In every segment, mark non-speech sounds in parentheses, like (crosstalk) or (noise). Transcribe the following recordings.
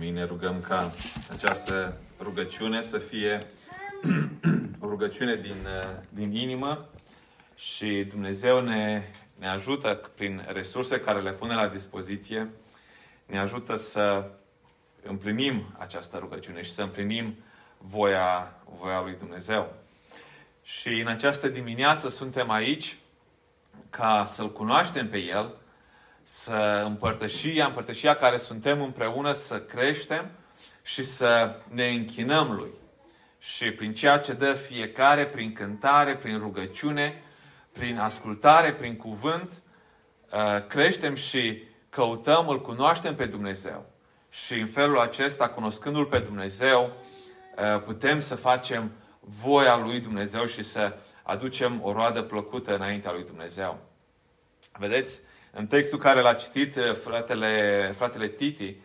Amin. Ne rugăm ca această rugăciune să fie (clears throat) o rugăciune din, din inimă și Dumnezeu ne, ne ajută prin resurse care le pune la dispoziție, ne ajută să împlinim această rugăciune și să împlinim voia, voia lui Dumnezeu. Și în această dimineață suntem aici ca să-L cunoaștem pe El, să împărtășia, împărtășia care suntem împreună, să creștem și să ne închinăm Lui. Și prin ceea ce dă fiecare, prin cântare, prin rugăciune, prin ascultare, prin cuvânt, uh, creștem și căutăm, îl cunoaștem pe Dumnezeu. Și în felul acesta, cunoscându-L pe Dumnezeu, uh, putem să facem voia lui Dumnezeu și să aducem o roadă plăcută înaintea lui Dumnezeu. Vedeți, în textul care l-a citit uh, fratele, fratele Titi,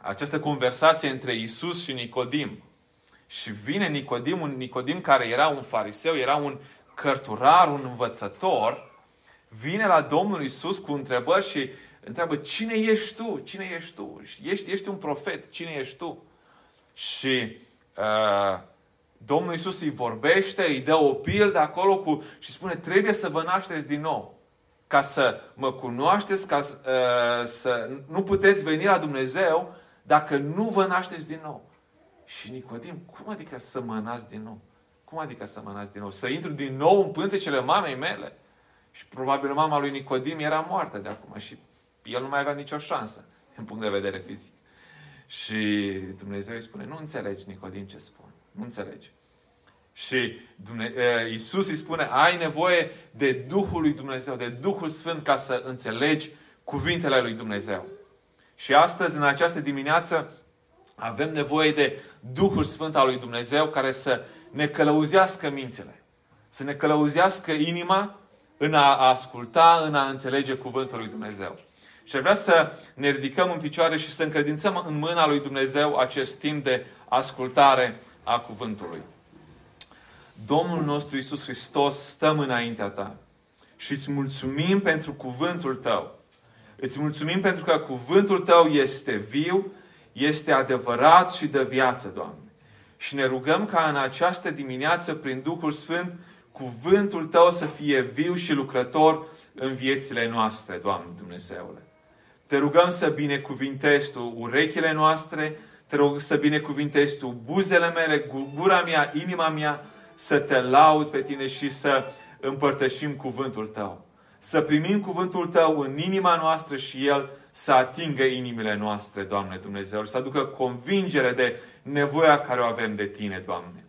această conversație între Isus și Nicodim. Și vine Nicodim, un Nicodim care era un fariseu, era un cărturar, un învățător, vine la Domnul Isus cu întrebări și întreabă, cine ești tu? Cine ești tu? Ești, ești un profet, cine ești tu? Și uh, Domnul Isus îi vorbește, îi dă o pildă acolo cu, și spune, trebuie să vă nașteți din nou. Ca să mă cunoașteți, ca uh, să nu puteți veni la Dumnezeu dacă nu vă nașteți din nou. Și Nicodim, cum adică să mă nasc din nou? Cum adică să mă nasc din nou? Să intru din nou în pântecele mamei mele? Și probabil mama lui Nicodim era moartă de acum și el nu mai avea nicio șansă din punct de vedere fizic. Și Dumnezeu îi spune, nu înțelegi, Nicodim, ce spun. Nu înțelegi. Și Isus îi spune, ai nevoie de Duhul lui Dumnezeu, de Duhul Sfânt ca să înțelegi cuvintele lui Dumnezeu. Și astăzi, în această dimineață, avem nevoie de Duhul Sfânt al lui Dumnezeu care să ne călăuzească mințile, să ne călăuzească inima în a asculta, în a înțelege cuvântul lui Dumnezeu. Și vrea să ne ridicăm în picioare și să încredințăm în mâna lui Dumnezeu acest timp de ascultare a cuvântului. Domnul nostru Isus Hristos, stăm înaintea ta și îți mulțumim pentru cuvântul tău. Îți mulțumim pentru că cuvântul tău este viu, este adevărat și de viață, Doamne. Și ne rugăm ca în această dimineață, prin Duhul Sfânt, cuvântul Tău să fie viu și lucrător în viețile noastre, Doamne Dumnezeule. Te rugăm să binecuvintezi Tu urechile noastre, te rog să binecuvintezi Tu buzele mele, gura mea, inima mea, să Te laud pe Tine și să împărtășim cuvântul Tău. Să primim cuvântul Tău în inima noastră și El să atingă inimile noastre, Doamne Dumnezeu, să aducă convingere de nevoia care o avem de Tine, Doamne.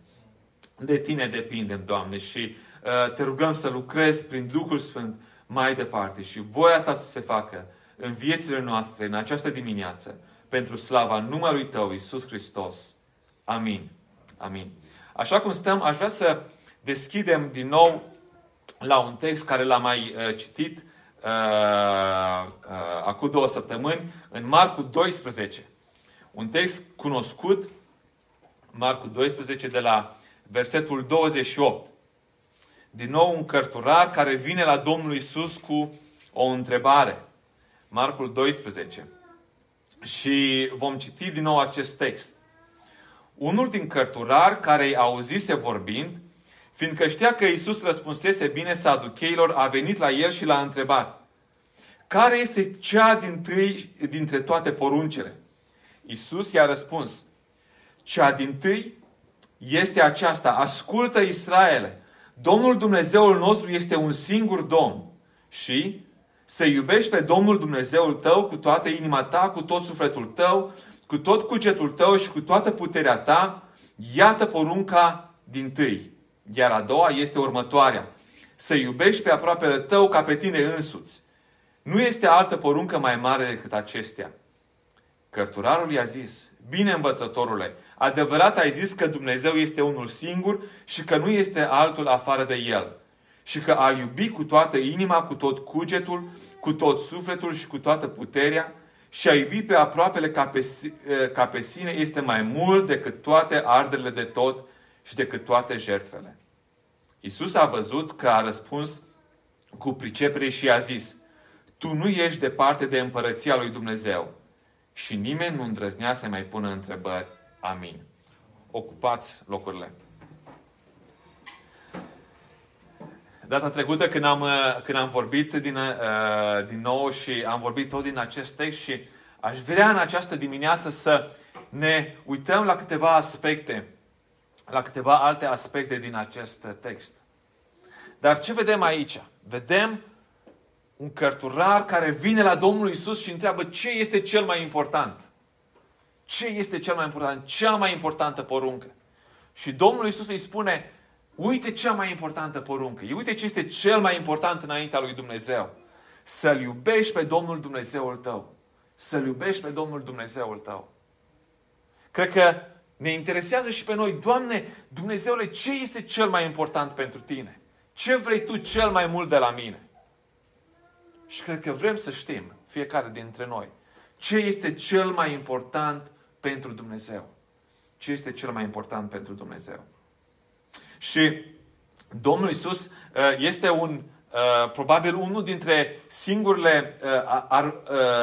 De Tine depindem, Doamne, și uh, te rugăm să lucrezi prin Duhul Sfânt mai departe și voia Ta să se facă în viețile noastre, în această dimineață, pentru slava numărului Tău, Iisus Hristos. Amin. Amin. Așa cum stăm, aș vrea să deschidem din nou la un text care l-am mai uh, citit uh, uh, acum două săptămâni, în Marcu 12. Un text cunoscut, Marcu 12, de la versetul 28. Din nou un cărturar care vine la Domnul Isus cu o întrebare. Marcul 12. Și vom citi din nou acest text. Unul din cărturari care îi auzise vorbind, fiindcă știa că Isus răspunsese bine saducheilor, a venit la el și l-a întrebat. Care este cea din tâi dintre toate poruncile? Isus i-a răspuns. Cea din tâi este aceasta. Ascultă Israele. Domnul Dumnezeul nostru este un singur Domn. Și să iubești pe Domnul Dumnezeul tău cu toată inima ta, cu tot sufletul tău, cu tot cugetul tău și cu toată puterea ta. Iată porunca din tâi. Iar a doua este următoarea. Să iubești pe aproapele tău ca pe tine însuți. Nu este altă poruncă mai mare decât acestea. Cărturarul i-a zis, bine învățătorule, adevărat ai zis că Dumnezeu este unul singur și că nu este altul afară de El. Și că al iubi cu toată inima, cu tot cugetul, cu tot sufletul și cu toată puterea și a iubi pe aproapele ca pe, ca pe sine este mai mult decât toate arderile de tot și decât toate jertfele. Isus a văzut că a răspuns cu pricepere și a zis, Tu nu ești departe de împărăția lui Dumnezeu. Și nimeni nu îndrăznea să mai pună întrebări. Amin. Ocupați locurile. Data trecută când am, uh, când am vorbit din, uh, din nou și am vorbit tot din acest text și aș vrea în această dimineață să ne uităm la câteva aspecte, la câteva alte aspecte din acest text. Dar ce vedem aici? Vedem un cărturar care vine la Domnul Isus și întreabă ce este cel mai important. Ce este cel mai important? Cea mai importantă poruncă. Și Domnul Isus îi spune, uite cea mai importantă poruncă. Uite ce este cel mai important înaintea lui Dumnezeu. Să-L iubești pe Domnul Dumnezeul tău. Să-L iubești pe Domnul Dumnezeul tău. Cred că ne interesează și pe noi, Doamne, Dumnezeule, ce este cel mai important pentru Tine? Ce vrei Tu cel mai mult de la mine? Și cred că vrem să știm, fiecare dintre noi, ce este cel mai important pentru Dumnezeu. Ce este cel mai important pentru Dumnezeu. Și Domnul Isus uh, este un, uh, probabil unul dintre singurele uh,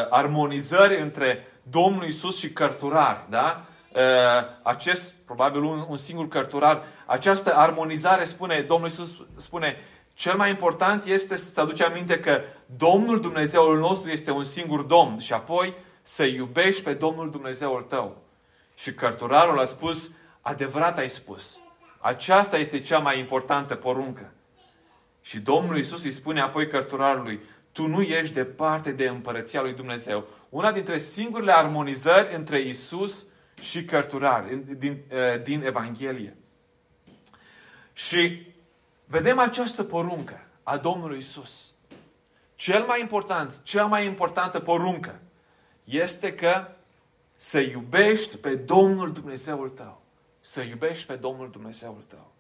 armonizări între Domnul Isus și cărturari. Da? Acest, probabil un, un singur cărturar, această armonizare spune, Domnul Isus spune, cel mai important este să-ți aduci aminte că Domnul Dumnezeul nostru este un singur Domn și apoi să iubești pe Domnul Dumnezeul tău. Și cărturarul a spus, adevărat ai spus. Aceasta este cea mai importantă poruncă. Și Domnul Isus îi spune apoi cărturarului, tu nu ești departe de împărăția lui Dumnezeu. Una dintre singurele armonizări între Isus și cărturari din, eh, din Evanghelie. Și vedem această poruncă a Domnului Isus. Cel mai important, cea mai importantă poruncă este că să iubești pe Domnul Dumnezeul tău. Să iubești pe Domnul Dumnezeul tău.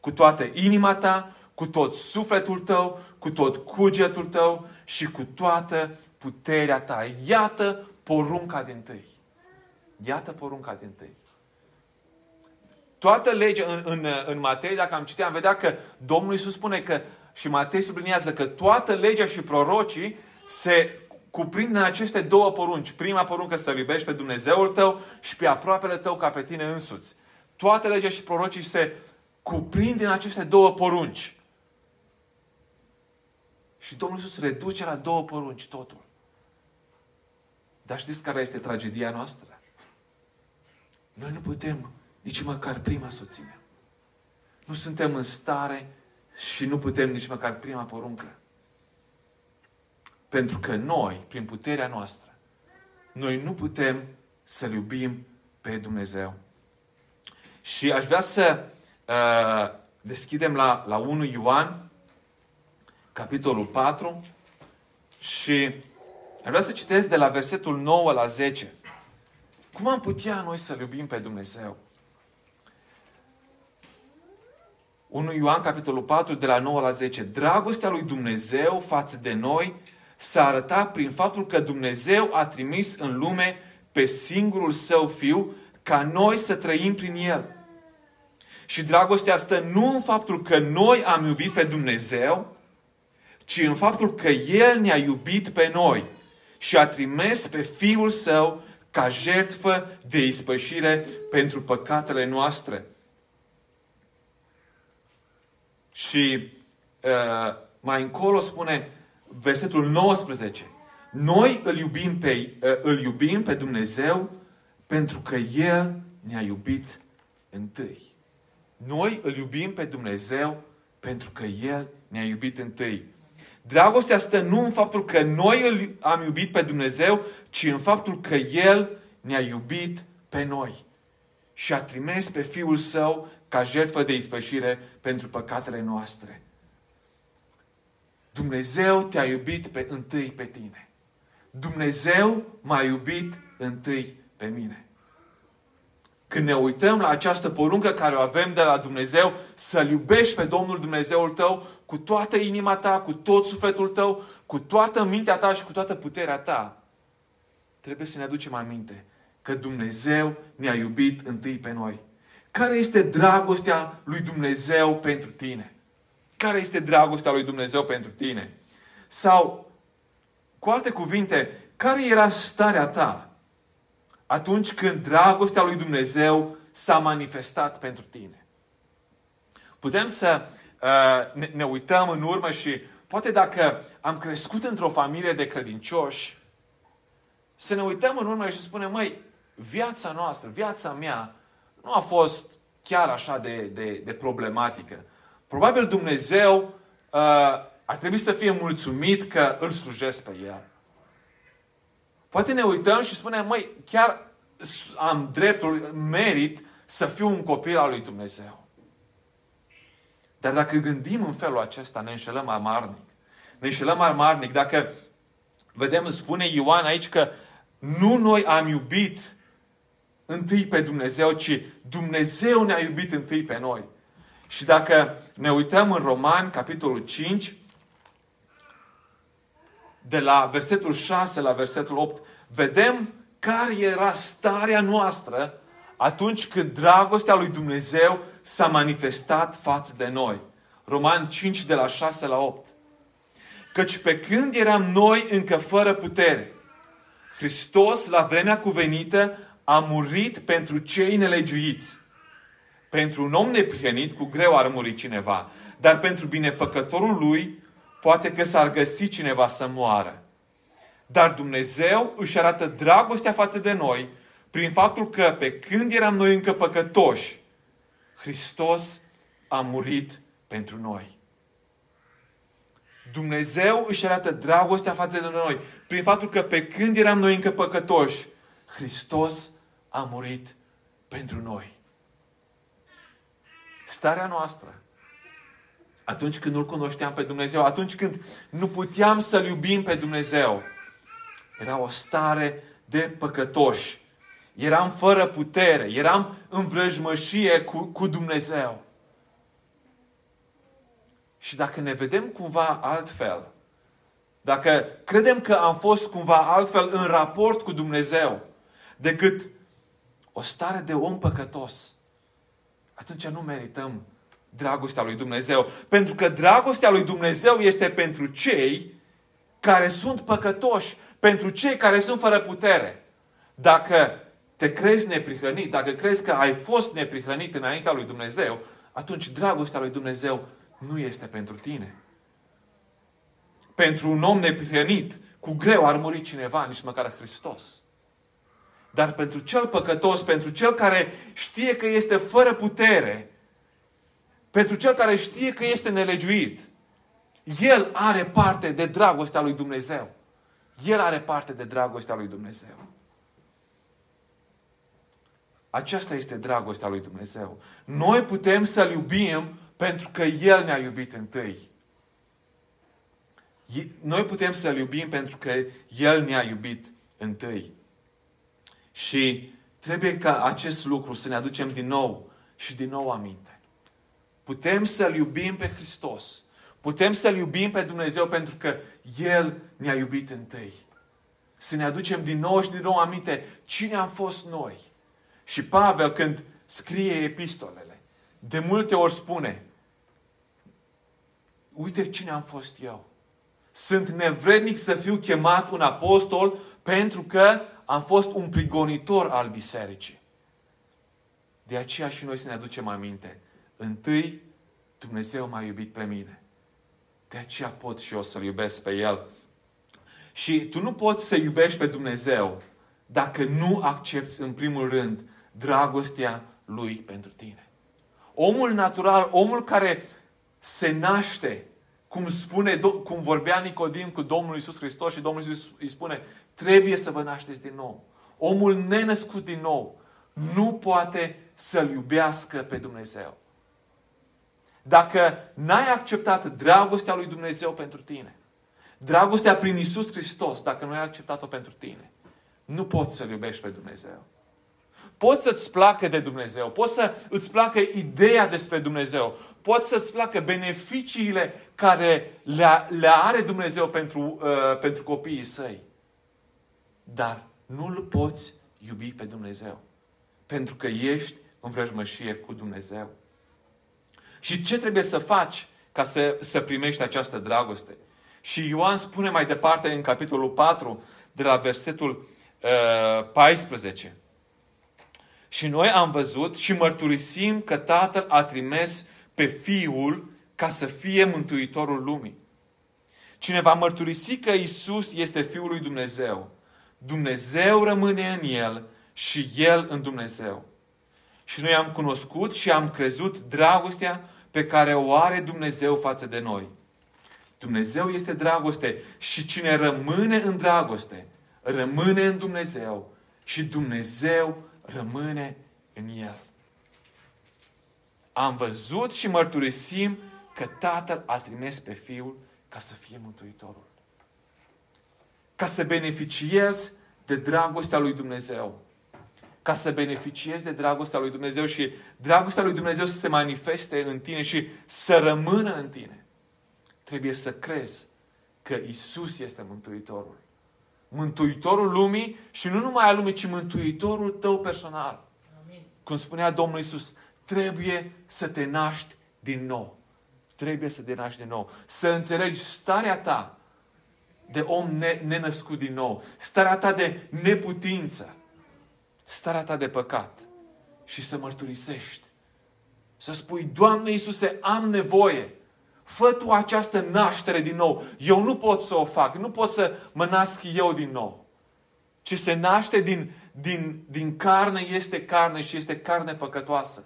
Cu toată inima ta, cu tot sufletul tău, cu tot cugetul tău și cu toată puterea ta. Iată porunca din tâi. Iată porunca din tâi. Toată legea în, în, în Matei, dacă am citit, am vedea că Domnul Iisus spune că, și Matei sublinează că toată legea și prorocii se cuprind în aceste două porunci. Prima poruncă să iubești pe Dumnezeul tău și pe aproapele tău ca pe tine însuți. Toată legea și prorocii se cuprind în aceste două porunci. Și Domnul Iisus reduce la două porunci totul. Dar știți care este tragedia noastră? Noi nu putem nici măcar prima soție. Nu suntem în stare și nu putem nici măcar prima poruncă. Pentru că noi, prin puterea noastră, noi nu putem să-L iubim pe Dumnezeu. Și aș vrea să uh, deschidem la, la 1 Ioan, capitolul 4, și aș vrea să citesc de la versetul 9 la 10. Cum am putea noi să-L iubim pe Dumnezeu? 1 Ioan, capitolul 4, de la 9 la 10. Dragostea lui Dumnezeu față de noi s-a arătat prin faptul că Dumnezeu a trimis în lume pe singurul său fiu ca noi să trăim prin el. Și dragostea stă nu în faptul că noi am iubit pe Dumnezeu, ci în faptul că El ne-a iubit pe noi și a trimis pe Fiul Său ca jertfă de ispășire pentru păcatele noastre. Și uh, mai încolo spune versetul 19. Noi îl iubim pe, uh, îl iubim pe Dumnezeu pentru că El ne-a iubit întâi. Noi îl iubim pe Dumnezeu pentru că El ne-a iubit întâi. Dragostea stă nu în faptul că noi îl am iubit pe Dumnezeu, ci în faptul că El ne-a iubit pe noi. Și a trimis pe Fiul Său ca jertfă de ispășire pentru păcatele noastre. Dumnezeu te-a iubit pe întâi pe tine. Dumnezeu m-a iubit întâi pe mine. Când ne uităm la această poruncă care o avem de la Dumnezeu, să-L iubești pe Domnul Dumnezeul tău cu toată inima ta, cu tot sufletul tău, cu toată mintea ta și cu toată puterea ta, trebuie să ne aducem aminte că Dumnezeu ne-a iubit întâi pe noi. Care este dragostea lui Dumnezeu pentru tine? Care este dragostea lui Dumnezeu pentru tine? Sau, cu alte cuvinte, care era starea ta atunci când dragostea lui Dumnezeu s-a manifestat pentru tine. Putem să uh, ne, ne uităm în urmă și poate dacă am crescut într-o familie de credincioși, să ne uităm în urmă și să spunem, măi, viața noastră, viața mea, nu a fost chiar așa de, de, de problematică. Probabil Dumnezeu uh, ar trebui să fie mulțumit că îl slujesc pe El. Poate ne uităm și spunem, măi, chiar am dreptul, merit să fiu un copil al lui Dumnezeu. Dar dacă gândim în felul acesta, ne înșelăm amarnic. Ne înșelăm amarnic. Dacă vedem, spune Ioan aici că nu noi am iubit întâi pe Dumnezeu, ci Dumnezeu ne-a iubit întâi pe noi. Și dacă ne uităm în Roman, capitolul 5, de la versetul 6 la versetul 8, vedem care era starea noastră atunci când dragostea lui Dumnezeu s-a manifestat față de noi. Roman 5 de la 6 la 8. Căci pe când eram noi încă fără putere, Hristos, la vremea cuvenită, a murit pentru cei nelegiuiți. Pentru un om neprihănit, cu greu ar muri cineva, dar pentru binefăcătorul lui, poate că s-ar găsi cineva să moară. Dar Dumnezeu își arată dragostea față de noi prin faptul că pe când eram noi încă păcătoși, Hristos a murit pentru noi. Dumnezeu își arată dragostea față de noi prin faptul că pe când eram noi încă păcătoși, Hristos a murit pentru noi. Starea noastră, atunci când nu-L cunoșteam pe Dumnezeu, atunci când nu puteam să-L iubim pe Dumnezeu, era o stare de păcătoși. Eram fără putere, eram în vrăjmășie cu, cu Dumnezeu. Și dacă ne vedem cumva altfel, dacă credem că am fost cumva altfel în raport cu Dumnezeu decât o stare de om păcătos, atunci nu merităm dragostea lui Dumnezeu. Pentru că dragostea lui Dumnezeu este pentru cei care sunt păcătoși, pentru cei care sunt fără putere. Dacă te crezi neprihănit, dacă crezi că ai fost neprihănit înaintea lui Dumnezeu, atunci dragostea lui Dumnezeu nu este pentru tine. Pentru un om neprihănit, cu greu ar muri cineva, nici măcar Hristos. Dar pentru cel păcătos, pentru cel care știe că este fără putere, pentru cel care știe că este nelegiuit, el are parte de dragostea lui Dumnezeu. El are parte de dragostea lui Dumnezeu. Aceasta este dragostea lui Dumnezeu. Noi putem să-L iubim pentru că El ne-a iubit întâi. Noi putem să-L iubim pentru că El ne-a iubit întâi. Și trebuie ca acest lucru să ne aducem din nou și din nou aminte. Putem să-L iubim pe Hristos. Putem să-L iubim pe Dumnezeu pentru că El ne-a iubit întâi. Să ne aducem din nou și din nou aminte cine am fost noi. Și Pavel, când scrie epistolele, de multe ori spune, uite cine am fost eu. Sunt nevrednic să fiu chemat un apostol pentru că am fost un prigonitor al bisericii. De aceea și noi să ne aducem aminte. Întâi, Dumnezeu m-a iubit pe mine. De aceea pot și eu să-L iubesc pe El. Și tu nu poți să iubești pe Dumnezeu dacă nu accepti în primul rând dragostea Lui pentru tine. Omul natural, omul care se naște, cum, spune, cum vorbea Nicodim cu Domnul Isus Hristos și Domnul Isus îi spune, trebuie să vă nașteți din nou. Omul nenăscut din nou nu poate să-L iubească pe Dumnezeu. Dacă n-ai acceptat dragostea lui Dumnezeu pentru tine, dragostea prin Isus Hristos, dacă nu ai acceptat-o pentru tine, nu poți să-L iubești pe Dumnezeu. Poți să-ți placă de Dumnezeu, poți să îți placă ideea despre Dumnezeu, poți să-ți placă beneficiile care le, le are Dumnezeu pentru, uh, pentru copiii săi. Dar nu-L poți iubi pe Dumnezeu. Pentru că ești în vrăjmășie cu Dumnezeu. Și ce trebuie să faci ca să, să primești această dragoste? Și Ioan spune mai departe în capitolul 4, de la versetul uh, 14. Și noi am văzut și mărturisim că Tatăl a trimis pe Fiul ca să fie Mântuitorul lumii. Cine va mărturisi că Isus este Fiul lui Dumnezeu, Dumnezeu rămâne în El și El în Dumnezeu. Și noi am cunoscut și am crezut dragostea pe care o are Dumnezeu față de noi. Dumnezeu este dragoste și cine rămâne în dragoste, rămâne în Dumnezeu și Dumnezeu rămâne în El. Am văzut și mărturisim că Tatăl a trimis pe Fiul ca să fie Mântuitorul. Ca să beneficiez de dragostea lui Dumnezeu. Ca să beneficiez de dragostea lui Dumnezeu și dragostea lui Dumnezeu să se manifeste în tine și să rămână în tine. Trebuie să crezi că Isus este Mântuitorul. Mântuitorul lumii și nu numai a lumii, ci Mântuitorul tău personal. Amin. Cum spunea Domnul Isus, trebuie să te naști din nou. Trebuie să te naști din nou. Să înțelegi starea ta de om nenăscut din nou. Starea ta de neputință. Starea ta de păcat. Și să mărturisești. Să spui, Doamne Iisuse, am nevoie. Fă tu această naștere din nou. Eu nu pot să o fac. Nu pot să mă nasc eu din nou. Ce se naște din, din, din carne este carne și este carne păcătoasă.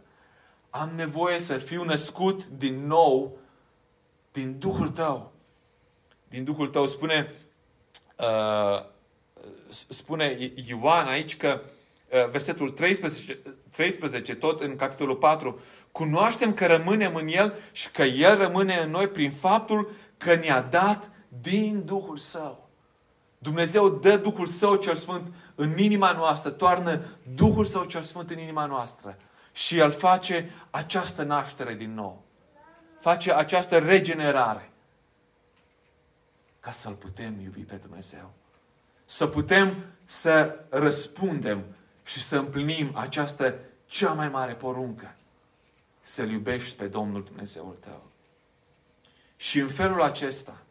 Am nevoie să fiu născut din nou din Duhul tău. Din Duhul tău spune, uh, spune Ioan aici că uh, versetul 13, 13, tot în capitolul 4, cunoaștem că rămânem în El și că El rămâne în noi prin faptul că ne-a dat din Duhul Său. Dumnezeu dă Duhul Său cel Sfânt în inima noastră, toarnă Duhul Său cel Sfânt în inima noastră și El face această naștere din nou face această regenerare ca să-L putem iubi pe Dumnezeu. Să putem să răspundem și să împlinim această cea mai mare poruncă. Să-L iubești pe Domnul Dumnezeul tău. Și în felul acesta,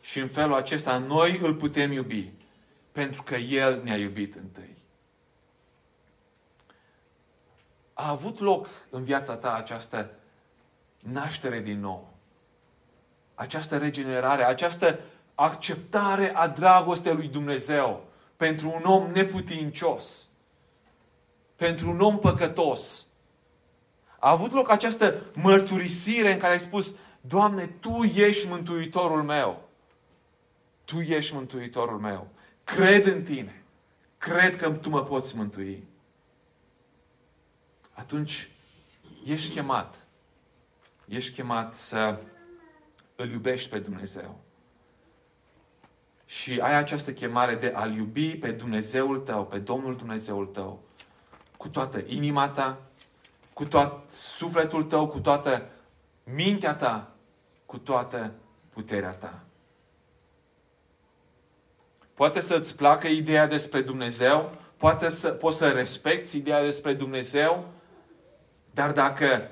și în felul acesta, noi îl putem iubi. Pentru că El ne-a iubit întâi. A avut loc în viața ta această naștere din nou. Această regenerare, această acceptare a dragostei lui Dumnezeu pentru un om neputincios, pentru un om păcătos. A avut loc această mărturisire în care ai spus, Doamne, Tu ești Mântuitorul meu. Tu ești Mântuitorul meu. Cred în Tine. Cred că Tu mă poți mântui. Atunci ești chemat ești chemat să îl iubești pe Dumnezeu. Și ai această chemare de a-L iubi pe Dumnezeul tău, pe Domnul Dumnezeul tău, cu toată inima ta, cu tot sufletul tău, cu toată mintea ta, cu toată puterea ta. Poate să-ți placă ideea despre Dumnezeu, poate să, poți să respecti ideea despre Dumnezeu, dar dacă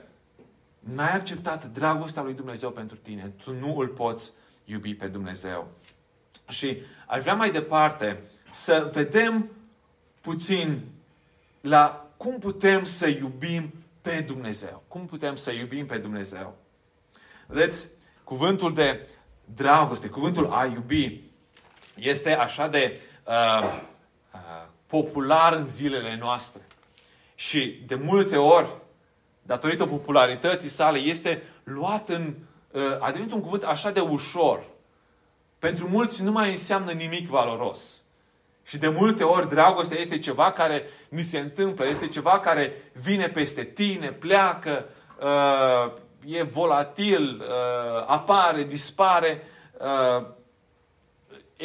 n-ai acceptat dragostea lui Dumnezeu pentru tine, tu nu îl poți iubi pe Dumnezeu. Și aș vrea mai departe să vedem puțin la cum putem să iubim pe Dumnezeu. Cum putem să iubim pe Dumnezeu. Vedeți, cuvântul de dragoste, cuvântul a iubi, este așa de uh, uh, popular în zilele noastre. Și de multe ori datorită popularității sale, este luat în... Uh, a devenit un cuvânt așa de ușor. Pentru mulți nu mai înseamnă nimic valoros. Și de multe ori dragostea este ceva care ni se întâmplă, este ceva care vine peste tine, pleacă, uh, e volatil, uh, apare, dispare.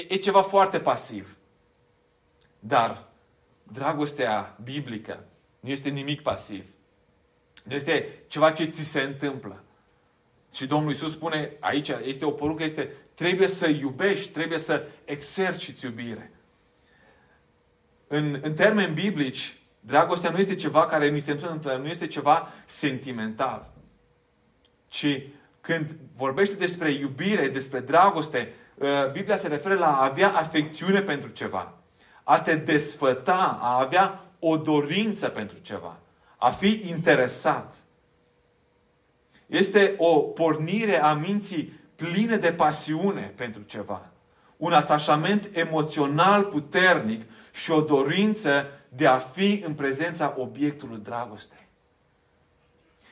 E ceva foarte pasiv. Dar dragostea biblică nu este nimic pasiv. Este ceva ce ți se întâmplă. Și Domnul Iisus spune, aici este o poruncă, este trebuie să iubești, trebuie să exerciți iubire. În, în termeni biblici, dragostea nu este ceva care ni se întâmplă, nu este ceva sentimental. Ci când vorbește despre iubire, despre dragoste, uh, Biblia se referă la a avea afecțiune pentru ceva. A te desfăta, a avea o dorință pentru ceva. A fi interesat. Este o pornire a minții pline de pasiune pentru ceva. Un atașament emoțional puternic și o dorință de a fi în prezența obiectului dragostei.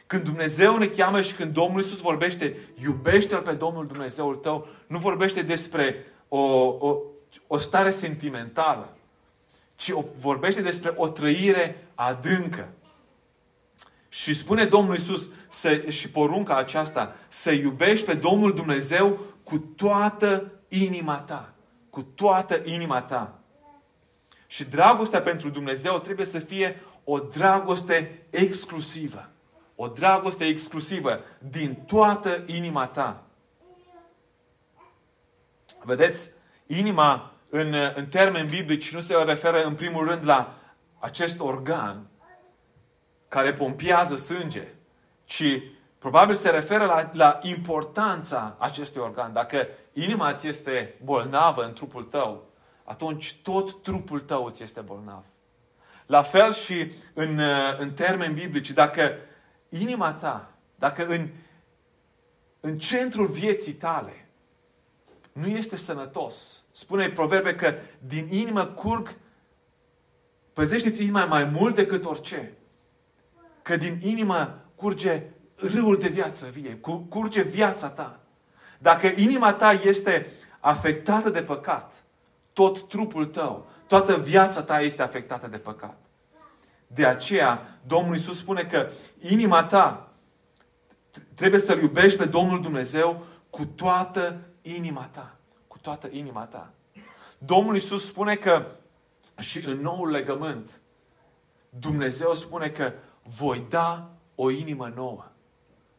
Când Dumnezeu ne cheamă și când Domnul Iisus vorbește, iubește-L pe Domnul Dumnezeul tău, nu vorbește despre o, o, o stare sentimentală, ci o, vorbește despre o trăire adâncă. Și spune Domnul Iisus să, și porunca aceasta, să iubești pe Domnul Dumnezeu cu toată inima ta. Cu toată inima ta. Și dragostea pentru Dumnezeu trebuie să fie o dragoste exclusivă. O dragoste exclusivă din toată inima ta. Vedeți, inima în, în termeni biblici nu se referă în primul rând la acest organ care pompiază sânge, ci probabil se referă la, la importanța acestui organ. Dacă inima ți este bolnavă în trupul tău, atunci tot trupul tău ți este bolnav. La fel și în, în termeni biblici, dacă inima ta, dacă în, în centrul vieții tale nu este sănătos, spune proverbe că din inimă curg, păzește-ți inima mai mult decât orice, că din inimă curge râul de viață vie, curge viața ta. Dacă inima ta este afectată de păcat, tot trupul tău, toată viața ta este afectată de păcat. De aceea, Domnul Iisus spune că inima ta trebuie să-L iubești pe Domnul Dumnezeu cu toată inima ta. Cu toată inima ta. Domnul Iisus spune că și în noul legământ, Dumnezeu spune că voi da o inimă nouă.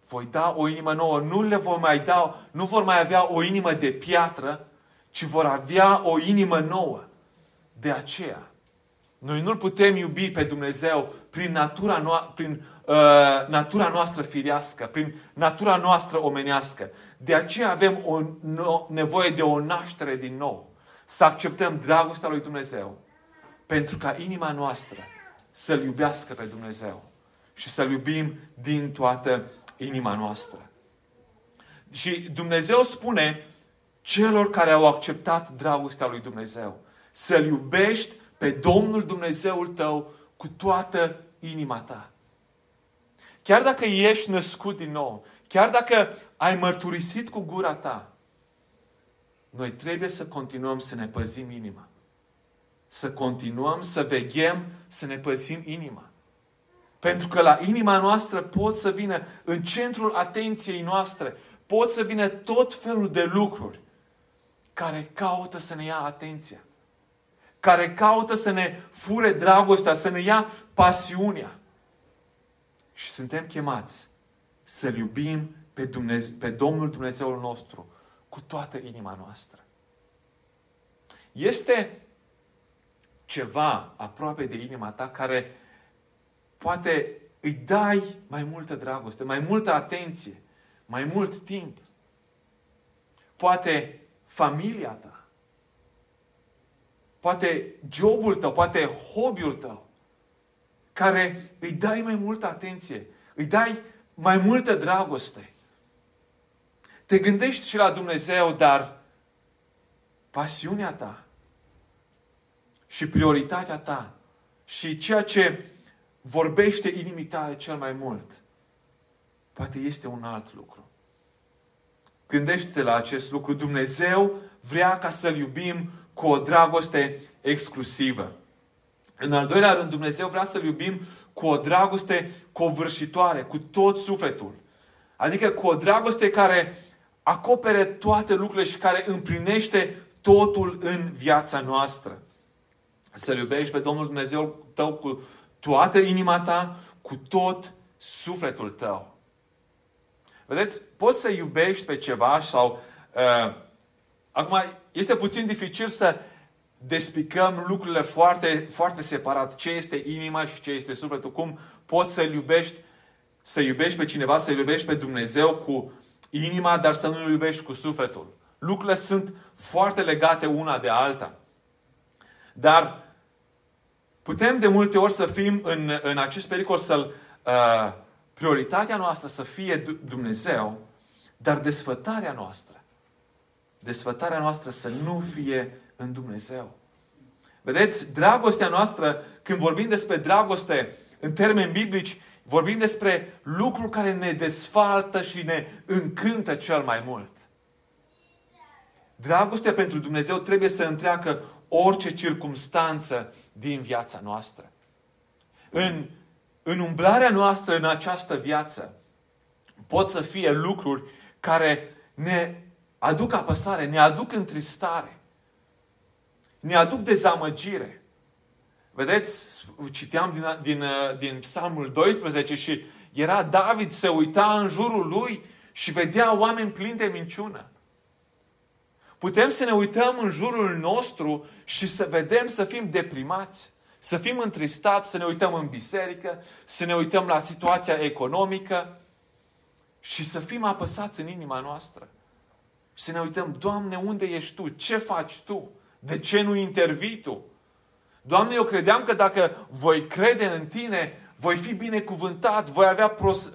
Voi da o inimă nouă. Nu le vor mai da, nu vor mai avea o inimă de piatră, ci vor avea o inimă nouă. De aceea, noi nu-L putem iubi pe Dumnezeu prin natura, no- prin, uh, natura noastră firească, prin natura noastră omenească. De aceea avem o no- nevoie de o naștere din nou. Să acceptăm dragostea lui Dumnezeu. Pentru ca inima noastră să-L iubească pe Dumnezeu. Și să-L iubim din toată inima noastră. Și Dumnezeu spune celor care au acceptat dragostea lui Dumnezeu. Să-L iubești pe Domnul Dumnezeul tău cu toată inima ta. Chiar dacă ești născut din nou, chiar dacă ai mărturisit cu gura ta, noi trebuie să continuăm să ne păzim inima. Să continuăm să veghem, să ne păzim inima. Pentru că la inima noastră pot să vină, în centrul atenției noastre, pot să vină tot felul de lucruri care caută să ne ia atenția care caută să ne fure dragostea, să ne ia pasiunea. Și suntem chemați să-L iubim pe, Dumnezeu, pe Domnul Dumnezeul nostru cu toată inima noastră. Este ceva aproape de inima ta care poate îi dai mai multă dragoste, mai multă atenție, mai mult timp. Poate familia ta poate jobul tău, poate hobby-ul tău, care îi dai mai multă atenție, îi dai mai multă dragoste. Te gândești și la Dumnezeu, dar pasiunea ta și prioritatea ta și ceea ce vorbește inimii tale cel mai mult, poate este un alt lucru. Gândește-te la acest lucru. Dumnezeu vrea ca să-L iubim cu o dragoste exclusivă. În al doilea rând, Dumnezeu vrea să-L iubim cu o dragoste covârșitoare, cu tot sufletul. Adică cu o dragoste care acopere toate lucrurile și care împlinește totul în viața noastră. Să-L iubești pe Domnul Dumnezeu tău cu toată inima ta, cu tot sufletul tău. Vedeți, poți să iubești pe ceva sau... Uh, acum, este puțin dificil să despicăm lucrurile foarte, foarte separat. Ce este inima și ce este sufletul. Cum poți să-L iubești, să iubești pe cineva, să iubești pe Dumnezeu cu inima, dar să nu-L iubești cu sufletul. Lucrurile sunt foarte legate una de alta. Dar Putem de multe ori să fim în, în acest pericol să-l uh, prioritatea noastră să fie Dumnezeu, dar desfătarea noastră, desfătarea noastră să nu fie în Dumnezeu. Vedeți, dragostea noastră, când vorbim despre dragoste în termeni biblici, vorbim despre lucruri care ne desfaltă și ne încântă cel mai mult. Dragostea pentru Dumnezeu trebuie să întreacă orice circumstanță din viața noastră. În, în umblarea noastră în această viață pot să fie lucruri care ne aduc apăsare, ne aduc întristare, ne aduc dezamăgire. Vedeți, citeam din, din, din Psalmul 12 și era David se uita în jurul lui și vedea oameni plini de minciună. Putem să ne uităm în jurul nostru și să vedem să fim deprimați, să fim întristați, să ne uităm în biserică, să ne uităm la situația economică și să fim apăsați în inima noastră. Și să ne uităm, Doamne, unde ești Tu? Ce faci Tu? De ce nu intervii Tu? Doamne, eu credeam că dacă voi crede în Tine, voi fi binecuvântat, voi avea pros, uh,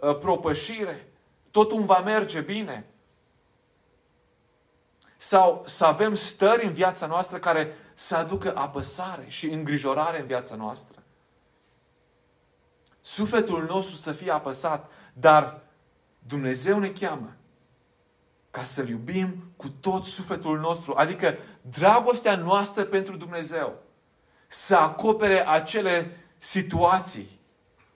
uh, propășire, totul va merge bine. Sau să avem stări în viața noastră care să aducă apăsare și îngrijorare în viața noastră. Sufletul nostru să fie apăsat, dar Dumnezeu ne cheamă ca să-L iubim cu tot sufletul nostru. Adică dragostea noastră pentru Dumnezeu să acopere acele situații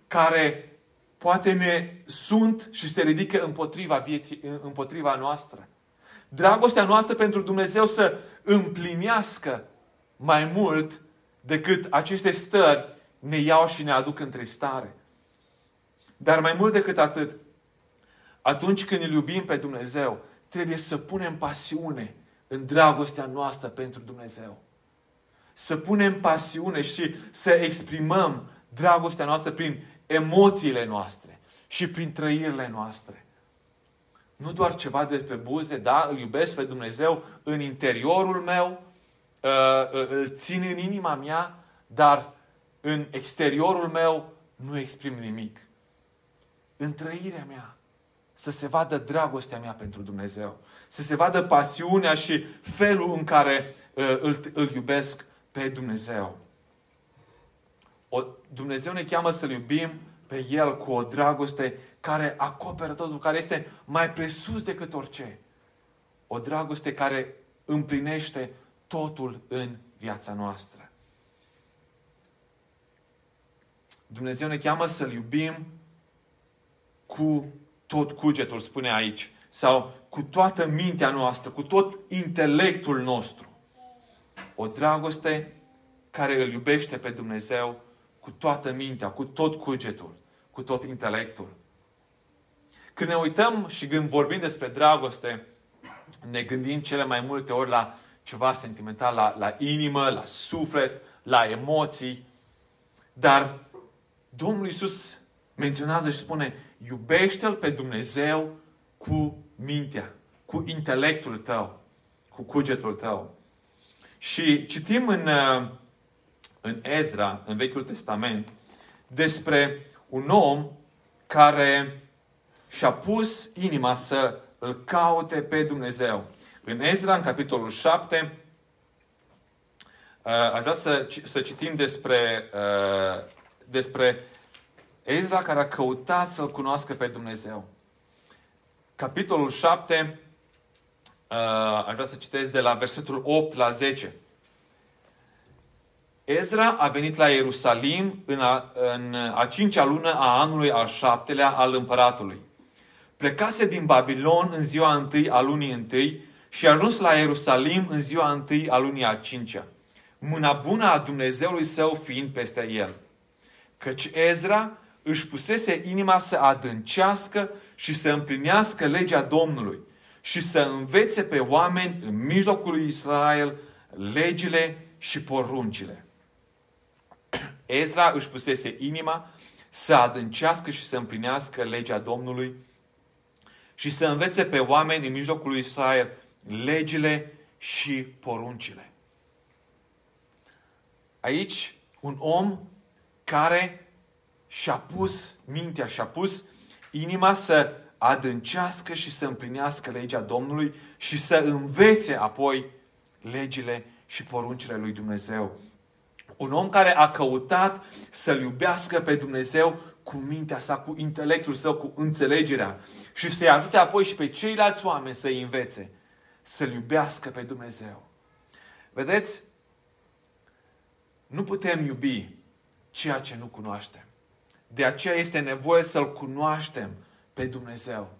care poate ne sunt și se ridică împotriva vieții, împotriva noastră. Dragostea noastră pentru Dumnezeu să împlinească mai mult decât aceste stări ne iau și ne aduc întristare. Dar mai mult decât atât, atunci când îl iubim pe Dumnezeu, trebuie să punem pasiune în dragostea noastră pentru Dumnezeu. Să punem pasiune și să exprimăm dragostea noastră prin emoțiile noastre și prin trăirile noastre. Nu doar ceva de pe buze, da, îl iubesc pe Dumnezeu în interiorul meu, uh, uh, îl țin în inima mea, dar în exteriorul meu nu exprim nimic. În trăirea mea să se vadă dragostea mea pentru Dumnezeu, să se vadă pasiunea și felul în care uh, îl, îl iubesc pe Dumnezeu. O, Dumnezeu ne cheamă să-L iubim pe El cu o dragoste care acoperă totul, care este mai presus decât orice. O dragoste care împlinește totul în viața noastră. Dumnezeu ne cheamă să-L iubim cu tot cugetul, spune aici, sau cu toată mintea noastră, cu tot intelectul nostru. O dragoste care îl iubește pe Dumnezeu cu toată mintea, cu tot cugetul, cu tot intelectul. Când ne uităm și când vorbim despre dragoste, ne gândim cele mai multe ori la ceva sentimental, la, la inimă, la suflet, la emoții. Dar Domnul Iisus menționează și spune, iubește-L pe Dumnezeu cu mintea, cu intelectul tău, cu cugetul tău. Și citim în, în Ezra, în Vechiul Testament, despre un om care și-a pus inima să îl caute pe Dumnezeu. În Ezra, în capitolul 7, uh, aș vrea să, să citim despre, uh, despre Ezra care a căutat să-L cunoască pe Dumnezeu. Capitolul 7, uh, aș vrea să citesc de la versetul 8 la 10. Ezra a venit la Ierusalim în a, în a cincea lună a anului al șaptelea al împăratului. Plecase din Babilon în ziua întâi a lunii întâi și a ajuns la Ierusalim în ziua întâi a lunii a cincea. Mâna bună a Dumnezeului său fiind peste el. Căci Ezra își pusese inima să adâncească și să împlinească legea Domnului și să învețe pe oameni în mijlocul lui Israel legile și poruncile. Ezra își pusese inima să adâncească și să împlinească legea Domnului și să învețe pe oameni în mijlocul lui Israel legile și poruncile. Aici Un om care și-a pus mintea, și-a pus inima să adâncească și să împlinească legea Domnului și să învețe apoi legile și poruncile lui Dumnezeu. Un om care a căutat să-L iubească pe Dumnezeu cu mintea sa, cu intelectul său, cu înțelegerea și să-i ajute apoi și pe ceilalți oameni să-i învețe să-L iubească pe Dumnezeu. Vedeți? Nu putem iubi ceea ce nu cunoaștem. De aceea este nevoie să-L cunoaștem pe Dumnezeu.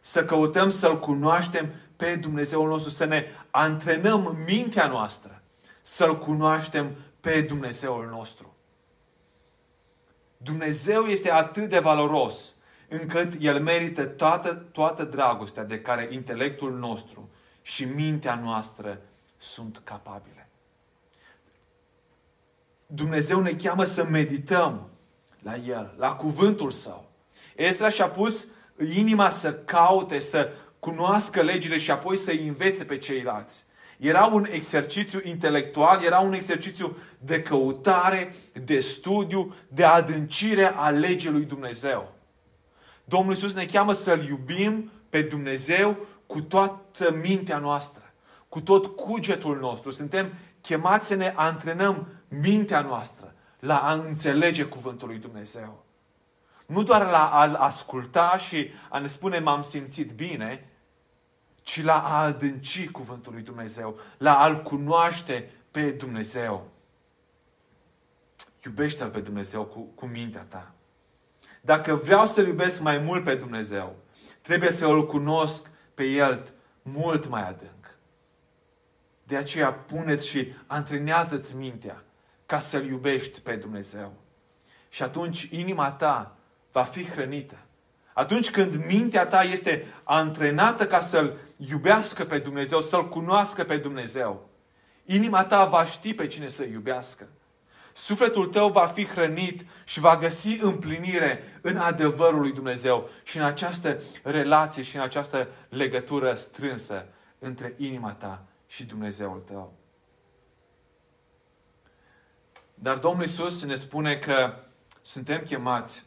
Să căutăm să-L cunoaștem pe Dumnezeul nostru, să ne antrenăm mintea noastră, să-L cunoaștem pe Dumnezeul nostru. Dumnezeu este atât de valoros încât El merită toată, toată dragostea de care intelectul nostru și mintea noastră sunt capabile. Dumnezeu ne cheamă să medităm la El, la cuvântul Său. Ezra și-a pus inima să caute, să cunoască legile și apoi să învețe pe ceilalți. Era un exercițiu intelectual, era un exercițiu de căutare, de studiu, de adâncire a legii lui Dumnezeu. Domnul Iisus ne cheamă să-L iubim pe Dumnezeu cu toată mintea noastră, cu tot cugetul nostru. Suntem chemați să ne antrenăm mintea noastră la a înțelege cuvântul lui Dumnezeu. Nu doar la a-l asculta și a ne spune m-am simțit bine, ci la a adânci cuvântul lui Dumnezeu, la a-L cunoaște pe Dumnezeu. Iubește-L pe Dumnezeu cu, cu mintea ta. Dacă vreau să-L iubesc mai mult pe Dumnezeu, trebuie să Îl cunosc pe El mult mai adânc. De aceea puneți și antrenează-ți mintea ca să-L iubești pe Dumnezeu. Și atunci inima ta va fi hrănită. Atunci când mintea ta este antrenată ca să-L iubească pe Dumnezeu, să-L cunoască pe Dumnezeu, inima ta va ști pe cine să iubească. Sufletul tău va fi hrănit și va găsi împlinire în adevărul lui Dumnezeu și în această relație și în această legătură strânsă între inima ta și Dumnezeul tău. Dar Domnul Isus ne spune că suntem chemați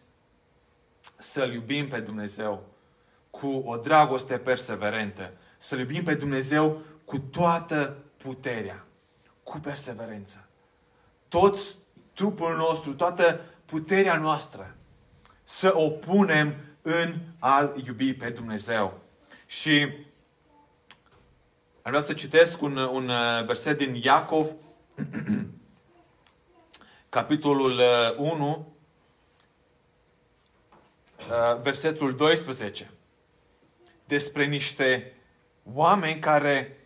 să-L iubim pe Dumnezeu cu o dragoste perseverentă. Să-L iubim pe Dumnezeu cu toată puterea, cu perseverență. Toți trupul nostru, toată puterea noastră, să o punem în a iubi pe Dumnezeu. Și am vrea să citesc un, un uh, verset din Iacov, (clears throat) capitolul 1, uh, uh, versetul 12 despre niște oameni care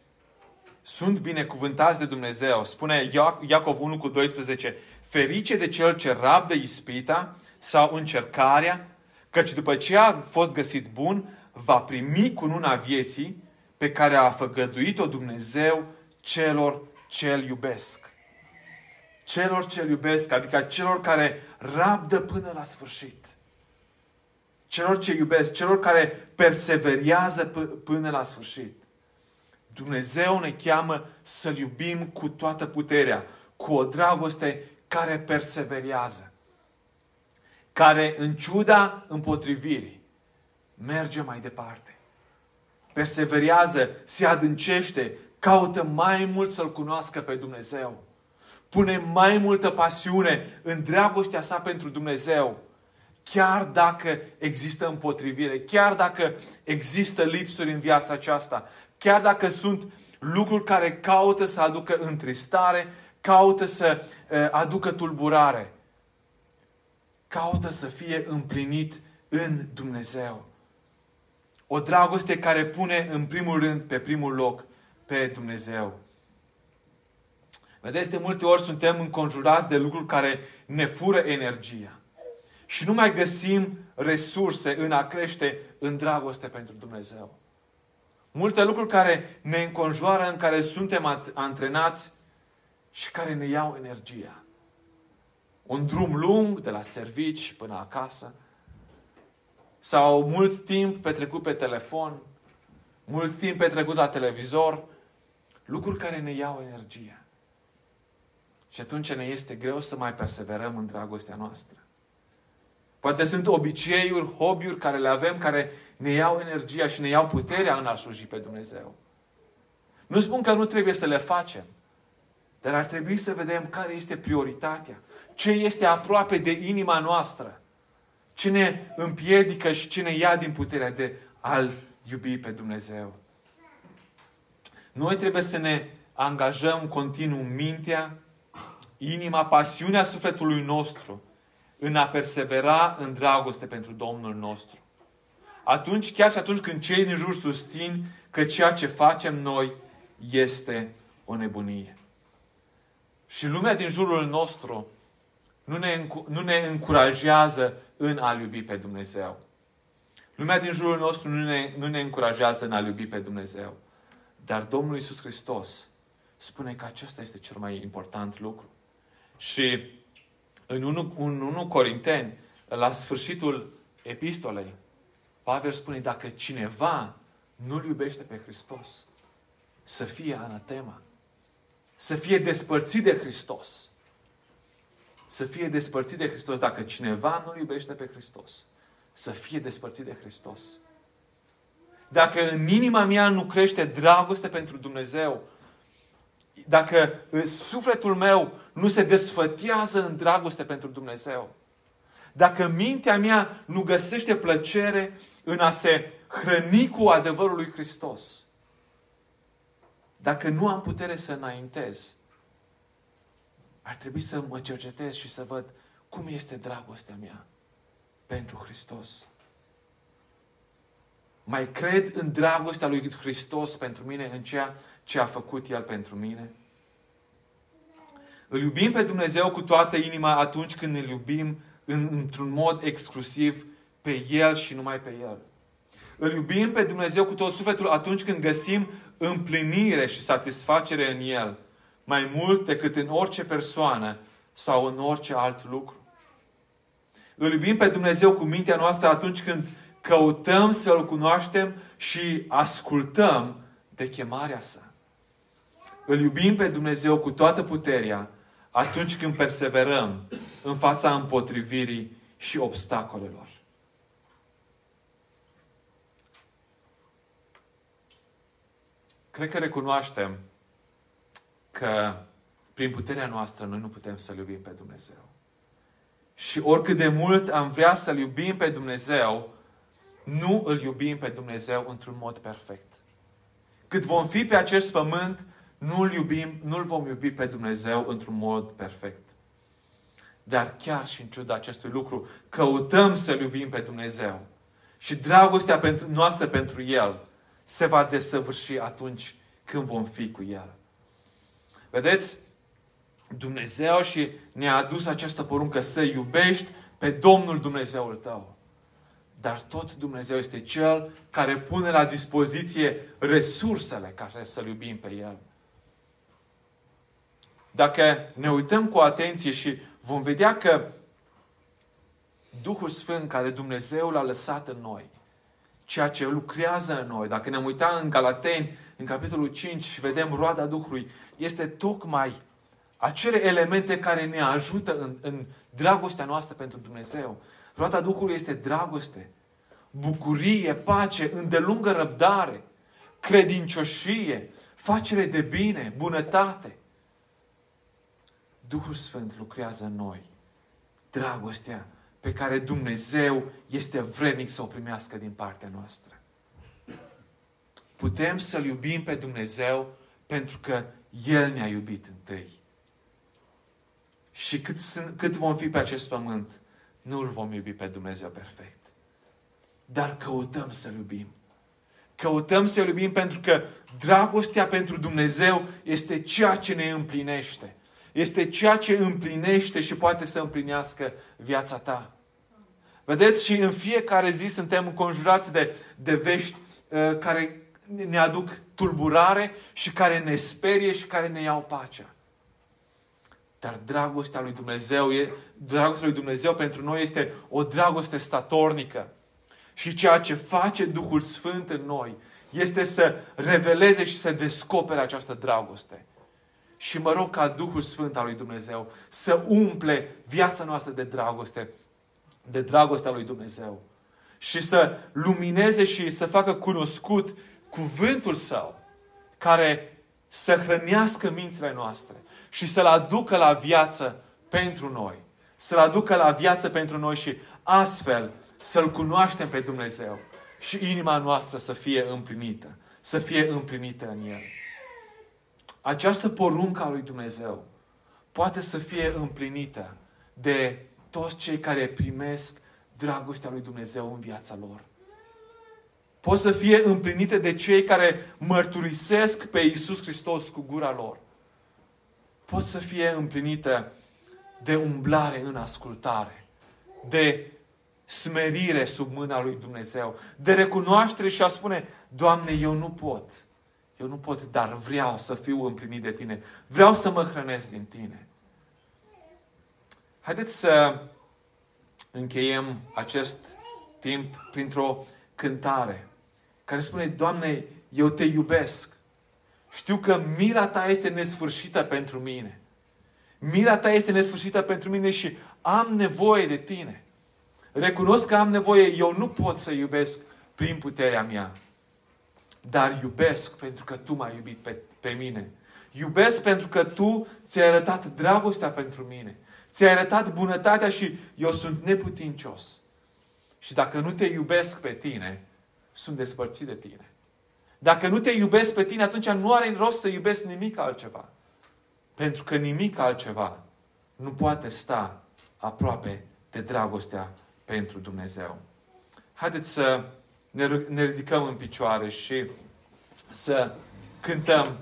sunt binecuvântați de Dumnezeu. Spune Iacov 1 cu 12, ferice de cel ce rabdă ispita sau încercarea, căci după ce a fost găsit bun, va primi cununa vieții pe care a făgăduit-o Dumnezeu celor ce îl iubesc. Celor ce îl iubesc, adică celor care rabdă până la sfârșit celor ce iubesc, celor care perseverează p- până la sfârșit. Dumnezeu ne cheamă să-L iubim cu toată puterea, cu o dragoste care perseverează, care în ciuda împotrivirii merge mai departe. Perseverează, se adâncește, caută mai mult să-L cunoască pe Dumnezeu. Pune mai multă pasiune în dragostea sa pentru Dumnezeu chiar dacă există împotrivire, chiar dacă există lipsuri în viața aceasta, chiar dacă sunt lucruri care caută să aducă întristare, caută să uh, aducă tulburare, caută să fie împlinit în Dumnezeu. O dragoste care pune în primul rând, pe primul loc, pe Dumnezeu. Vedeți, de multe ori suntem înconjurați de lucruri care ne fură energia și nu mai găsim resurse în a crește în dragoste pentru Dumnezeu. Multe lucruri care ne înconjoară, în care suntem antrenați și care ne iau energia. Un drum lung de la servici până acasă, sau mult timp petrecut pe telefon, mult timp petrecut la televizor, lucruri care ne iau energia. Și atunci ne este greu să mai perseverăm în dragostea noastră. Poate sunt obiceiuri, hobby-uri care le avem, care ne iau energia și ne iau puterea în a sluji pe Dumnezeu. Nu spun că nu trebuie să le facem, dar ar trebui să vedem care este prioritatea. Ce este aproape de inima noastră. Ce ne împiedică și ce ne ia din puterea de a-L iubi pe Dumnezeu. Noi trebuie să ne angajăm continuu mintea, inima, pasiunea sufletului nostru în a persevera în dragoste pentru Domnul nostru. Atunci, chiar și atunci când cei din jur susțin că ceea ce facem noi este o nebunie. Și lumea din jurul nostru nu ne, nu ne încurajează în a iubi pe Dumnezeu. Lumea din jurul nostru nu ne, nu ne încurajează în a iubi pe Dumnezeu. Dar Domnul Isus Hristos spune că acesta este cel mai important lucru. Și în 1, în 1 Corinteni, la sfârșitul epistolei, Pavel spune, dacă cineva nu-L iubește pe Hristos, să fie anatema. Să fie despărțit de Hristos. Să fie despărțit de Hristos. Dacă cineva nu iubește pe Hristos, să fie despărțit de Hristos. Dacă în inima mea nu crește dragoste pentru Dumnezeu, dacă sufletul meu nu se desfătează în dragoste pentru Dumnezeu, dacă mintea mea nu găsește plăcere în a se hrăni cu adevărul lui Hristos, dacă nu am putere să înaintez, ar trebui să mă cercetez și să văd cum este dragostea mea pentru Hristos. Mai cred în dragostea lui Hristos pentru mine, în ceea ce a făcut El pentru mine? Îl iubim pe Dumnezeu cu toată inima atunci când îl iubim în, într-un mod exclusiv pe El și numai pe El. Îl iubim pe Dumnezeu cu tot sufletul atunci când găsim împlinire și satisfacere în El, mai mult decât în orice persoană sau în orice alt lucru. Îl iubim pe Dumnezeu cu mintea noastră atunci când căutăm să-L cunoaștem și ascultăm de chemarea sa. Îl iubim pe Dumnezeu cu toată puterea atunci când perseverăm în fața împotrivirii și obstacolelor. Cred că recunoaștem că prin puterea noastră noi nu putem să-L iubim pe Dumnezeu. Și oricât de mult am vrea să-L iubim pe Dumnezeu, nu îl iubim pe Dumnezeu într-un mod perfect. Cât vom fi pe acest pământ, nu-L iubim, nu-L vom iubi pe Dumnezeu într-un mod perfect. Dar chiar și în ciuda acestui lucru, căutăm să-L iubim pe Dumnezeu. Și dragostea pentru, noastră pentru El se va desăvârși atunci când vom fi cu El. Vedeți? Dumnezeu și ne-a adus această poruncă să iubești pe Domnul Dumnezeul tău. Dar tot Dumnezeu este Cel care pune la dispoziție resursele care să-L iubim pe El. Dacă ne uităm cu atenție și vom vedea că Duhul Sfânt care Dumnezeu l-a lăsat în noi, ceea ce lucrează în noi, dacă ne uităm în Galateni, în capitolul 5 și vedem roada Duhului, este tocmai acele elemente care ne ajută în, în dragostea noastră pentru Dumnezeu. Roata Duhului este dragoste, bucurie, pace, îndelungă răbdare, credincioșie, facere de bine, bunătate. Duhul Sfânt lucrează în noi. Dragostea pe care Dumnezeu este vrednic să o primească din partea noastră. Putem să-L iubim pe Dumnezeu pentru că El ne-a iubit întâi. Și cât, cât vom fi pe acest pământ, nu îl vom iubi pe Dumnezeu perfect. Dar căutăm să-L iubim. Căutăm să-L iubim pentru că dragostea pentru Dumnezeu este ceea ce ne împlinește. Este ceea ce împlinește și poate să împlinească viața ta. Vedeți, și în fiecare zi suntem înconjurați de, de vești uh, care ne aduc tulburare și care ne sperie și care ne iau pacea. Dar dragostea lui Dumnezeu, e, dragostea lui Dumnezeu pentru noi este o dragoste statornică. Și ceea ce face Duhul Sfânt în noi este să reveleze și să descopere această dragoste. Și mă rog ca Duhul Sfânt al lui Dumnezeu să umple viața noastră de dragoste, de dragostea lui Dumnezeu. Și să lumineze și să facă cunoscut cuvântul Său, care să hrănească mințile noastre și să-L aducă la viață pentru noi. Să-L aducă la viață pentru noi și astfel să-L cunoaștem pe Dumnezeu și inima noastră să fie împlinită. Să fie împlinită în El. Această poruncă a lui Dumnezeu poate să fie împlinită de toți cei care primesc dragostea lui Dumnezeu în viața lor. Pot să fie împlinite de cei care mărturisesc pe Iisus Hristos cu gura lor. Pot să fie împlinite de umblare în ascultare, de smerire sub mâna lui Dumnezeu, de recunoaștere și a spune, Doamne, eu nu pot. Eu nu pot, dar vreau să fiu împlinit de Tine. Vreau să mă hrănesc din Tine. Haideți să încheiem acest timp printr-o cântare care spune, Doamne, eu te iubesc. Știu că mila ta este nesfârșită pentru mine. Mila ta este nesfârșită pentru mine și am nevoie de tine. Recunosc că am nevoie, eu nu pot să iubesc prin puterea mea. Dar iubesc pentru că tu m-ai iubit pe, pe mine. Iubesc pentru că tu ți-ai arătat dragostea pentru mine. Ți-ai arătat bunătatea și eu sunt neputincios. Și dacă nu te iubesc pe tine, sunt despărțit de tine. Dacă nu te iubesc pe tine, atunci nu are rost să iubesc nimic altceva. Pentru că nimic altceva nu poate sta aproape de dragostea pentru Dumnezeu. Haideți să ne ridicăm în picioare și să cântăm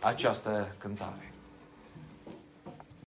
această cântare.